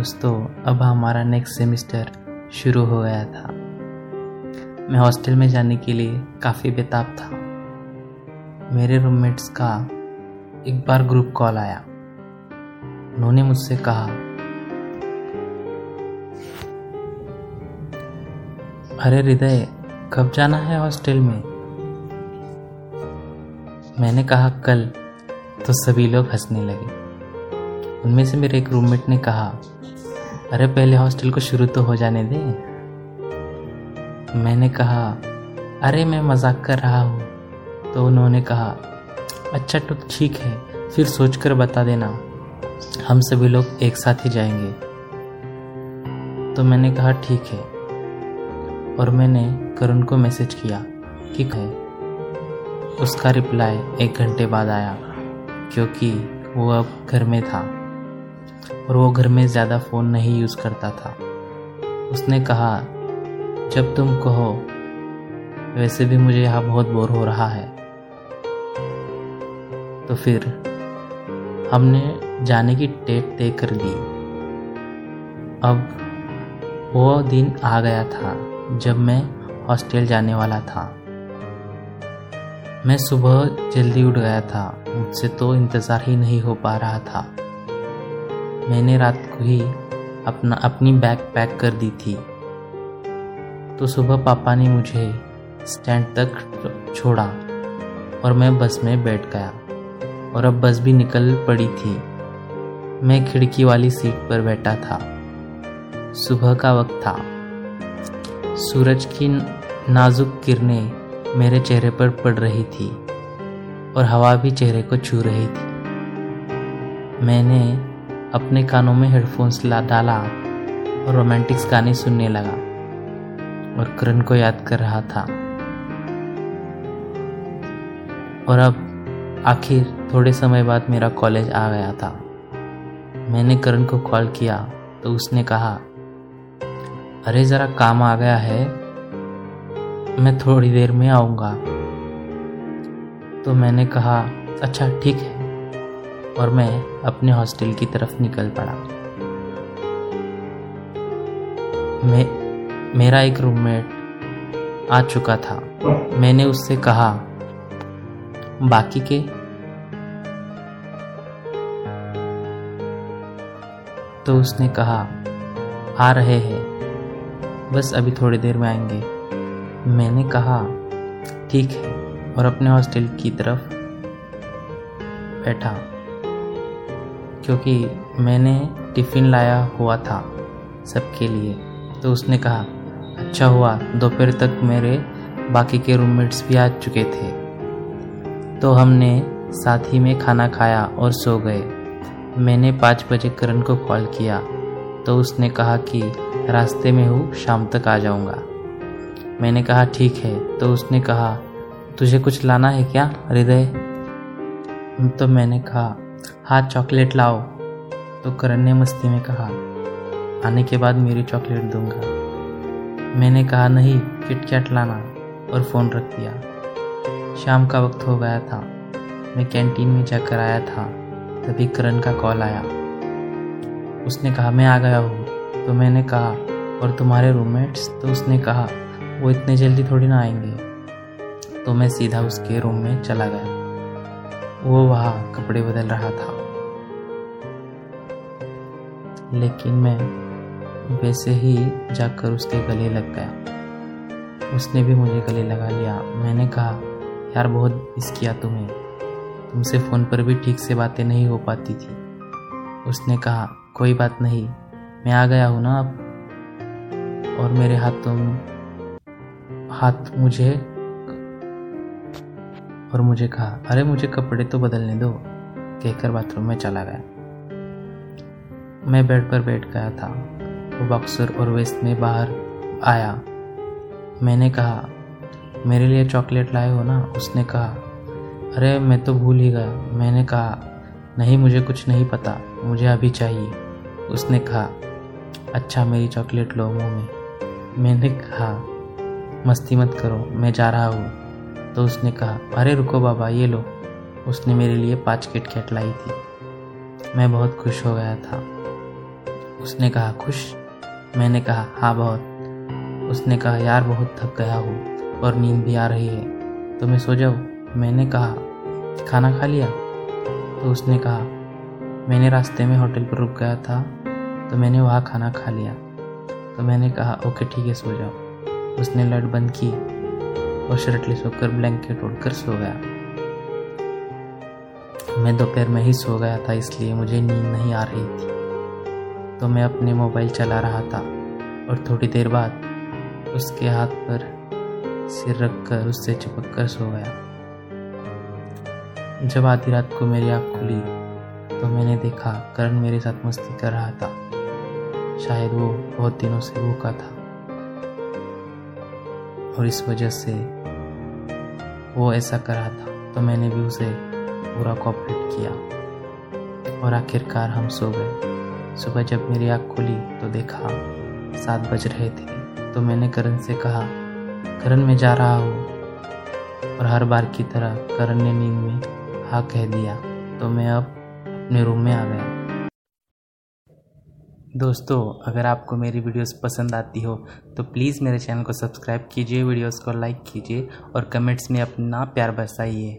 दोस्तों, अब हमारा नेक्स्ट सेमेस्टर शुरू हो गया था। मैं हॉस्टल में जाने के लिए काफ़ी बेताब था। मेरे रूममेट्स का एक बार ग्रुप कॉल आया। उन्होंने मुझसे कहा, अरे हृदय, कब जाना है हॉस्टल में? मैंने कहा, कल। तो सभी लोग हंसने लगे। उनमें से मेरे एक रूममेट ने कहा, अरे, पहले हॉस्टल को शुरू तो हो जाने दे। मैंने कहा, अरे, मैं मज़ाक कर रहा हूँ। तो उन्होंने कहा अच्छा तो ठीक है, फिर सोचकर बता देना। हम सभी लोग एक साथ ही जाएँगे। तो मैंने कहा, ठीक है। और मैंने करुण को मैसेज किया कि है उसका रिप्लाई एक घंटे बाद आया, क्योंकि वो अब घर में था। और वो घर में ज़्यादा फ़ोन नहीं यूज़ करता था। उसने कहा, जब तुम कहो, वैसे भी मुझे यहाँ बहुत बोर हो रहा है। तो फिर हमने जाने की डेट तय कर दी। अब वो दिन आ गया था जब मैं हॉस्टल जाने वाला था। मैं सुबह जल्दी उठ गया था, मुझसे तो इंतज़ार ही नहीं हो पा रहा था। मैंने रात को ही अपना, अपनी बैग पैक कर दी थी। तो सुबह पापा ने मुझे स्टैंड तक छोड़ा और मैं बस में बैठ गया और अब बस भी निकल पड़ी थी। मैं खिड़की वाली सीट पर बैठा था। सुबह का वक्त था। सूरज की नाजुक किरणें मेरे चेहरे पर पड़ रही थी और हवा भी चेहरे को छू रही थी। मैंने अपने कानों में हेडफोन्स ला डाला और रोमांटिक्स गाने सुनने लगा और करण को याद कर रहा था। और अब आखिर थोड़े समय बाद मेरा कॉलेज आ गया था। मैंने करण को कॉल किया तो उसने कहा, अरे ज़रा काम आ गया है, मैं थोड़ी देर में आऊँगा। तो मैंने कहा अच्छा ठीक है। और मैं अपने हॉस्टल की तरफ़ निकल पड़ा। मैं, मेरा एक रूममेट आ चुका था। मैंने उससे कहा, बाकी के? तो उसने कहा, आ रहे हैं। बस अभी थोड़ी देर में आएँगे। मैंने कहा, ठीक है। और अपने हॉस्टल की तरफ़ बैठा। क्योंकि मैंने टिफ़िन लाया हुआ था सबके लिए। तो उसने कहा अच्छा हुआ, दोपहर तक मेरे बाकी के रूममेट्स भी आ चुके थे। तो हमने साथ ही में खाना खाया और सो गए। मैंने पाँच बजे करण को कॉल किया। तो उसने कहा कि, रास्ते में हूँ, शाम तक आ जाऊँगा। मैंने कहा, ठीक है। तो उसने कहा, तुझे कुछ लाना है क्या, हृदय? तो मैंने कहा हाँ चॉकलेट लाओ तो करण ने मस्ती में कहा, आने के बाद मेरी चॉकलेट दूँगा। मैंने कहा, नहीं किटकैट लाना, और फ़ोन रख दिया। शाम का वक्त हो गया था। मैं कैंटीन में जाकर आया था, तभी करण का कॉल आया। उसने कहा, मैं आ गया हूँ। तो मैंने कहा, और तुम्हारे रूममेट्स तो उसने कहा, वो इतने जल्दी थोड़ी ना आएँगे। तो मैं सीधा उसके रूम में चला गया। वो वहाँ कपड़े बदल रहा था। लेकिन मैं वैसे ही जाकर उसके गले लग गया। उसने भी मुझे गले लगा लिया। मैंने कहा, यार, बहुत इस किया तुम्हें तुमसे फ़ोन पर भी ठीक से बातें नहीं हो पाती थी। उसने कहा, कोई बात नहीं, मैं आ गया हूँ ना अब। और मेरे हाथों, हाथ मुझे और मुझे कहा, अरे, मुझे कपड़े तो बदलने दो, कहकर बाथरूम में चला गया। मैं बेड पर बैठ गया था। वो बॉक्सर और वेस्ट में बाहर आया। मैंने कहा, मेरे लिए चॉकलेट लाए हो ना? उसने कहा, अरे, मैं तो भूल ही गया। मैंने कहा, नहीं, मुझे कुछ नहीं पता। मुझे अभी चाहिए। उसने कहा अच्छा मेरी चॉकलेट लो मुँह में। मैंने कहा, मस्ती मत करो, मैं जा रहा हूँ। तो उसने कहा, अरे रुको बाबा, ये लो। उसने मेरे लिए पाँच किटकैट लाई थी। मैं बहुत खुश हो गया था। उसने कहा, खुश? मैंने कहा हाँ बहुत। उसने कहा, यार, बहुत थक गया हूँ और नींद भी आ रही है। तो मैं सो जाऊँ मैंने कहा, खाना खा लिया? तो उसने कहा, मैंने रास्ते में होटल पर रुक गया था तो मैंने वहाँ खाना खा लिया। तो मैंने कहा, ओके, ठीक है, सो जाओ। उसने लाइट बंद की और शर्टलेस होकर ब्लैंकेट ओढ़कर सो गया। मैं दोपहर में ही सो गया था, इसलिए मुझे नींद नहीं आ रही थी। तो मैं अपने मोबाइल चला रहा था और थोड़ी देर बाद उसके हाथ पर सिर रखकर, उससे चिपक कर सो गया। जब आधी रात को मेरी आँख खुली तो मैंने देखा करण मेरे साथ मस्ती कर रहा था। शायद वो बहुत दिनों से भूखा था। और इस वजह से वो ऐसा कर रहा था। तो मैंने भी उसे पूरा कॉपरेट किया। और आखिरकार हम सो गए। सुबह जब मेरी आँख खुली तो देखा, सात बज रहे थे। तो मैंने करण से कहा, करण, मैं जा रहा हूँ। और हर बार की तरह करण ने नींद में हाँ कह दिया। तो मैं अब अपने रूम में आ गया। दोस्तों, अगर आपको मेरी वीडियोस पसंद आती हो तो प्लीज़ मेरे चैनल को सब्सक्राइब कीजिए, वीडियोस को लाइक कीजिए और कमेंट्स में अपना प्यार बरसाइए।